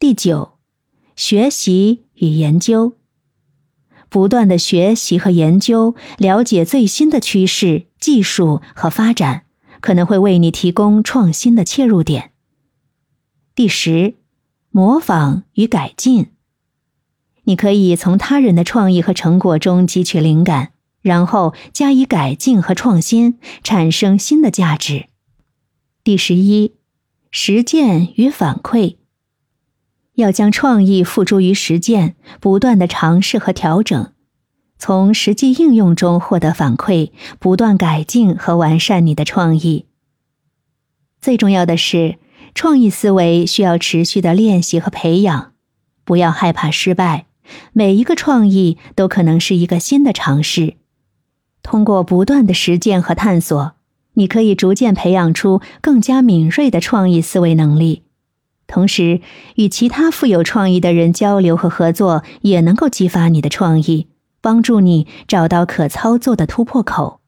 第九，学习与研究。不断的学习和研究，了解最新的趋势、技术和发展，可能会为你提供创新的切入点。第十，模仿与改进。你可以从他人的创意和成果中汲取灵感，然后加以改进和创新，产生新的价值。第十一，实践与反馈。要将创意付诸于实践，不断的尝试和调整，从实际应用中获得反馈，不断改进和完善你的创意。最重要的是，创意思维需要持续的练习和培养，不要害怕失败。每一个创意都可能是一个新的尝试。通过不断的实践和探索，你可以逐渐培养出更加敏锐的创意思维能力。同时，与其他富有创意的人交流和合作，也能够激发你的创意，帮助你找到可操作的突破口。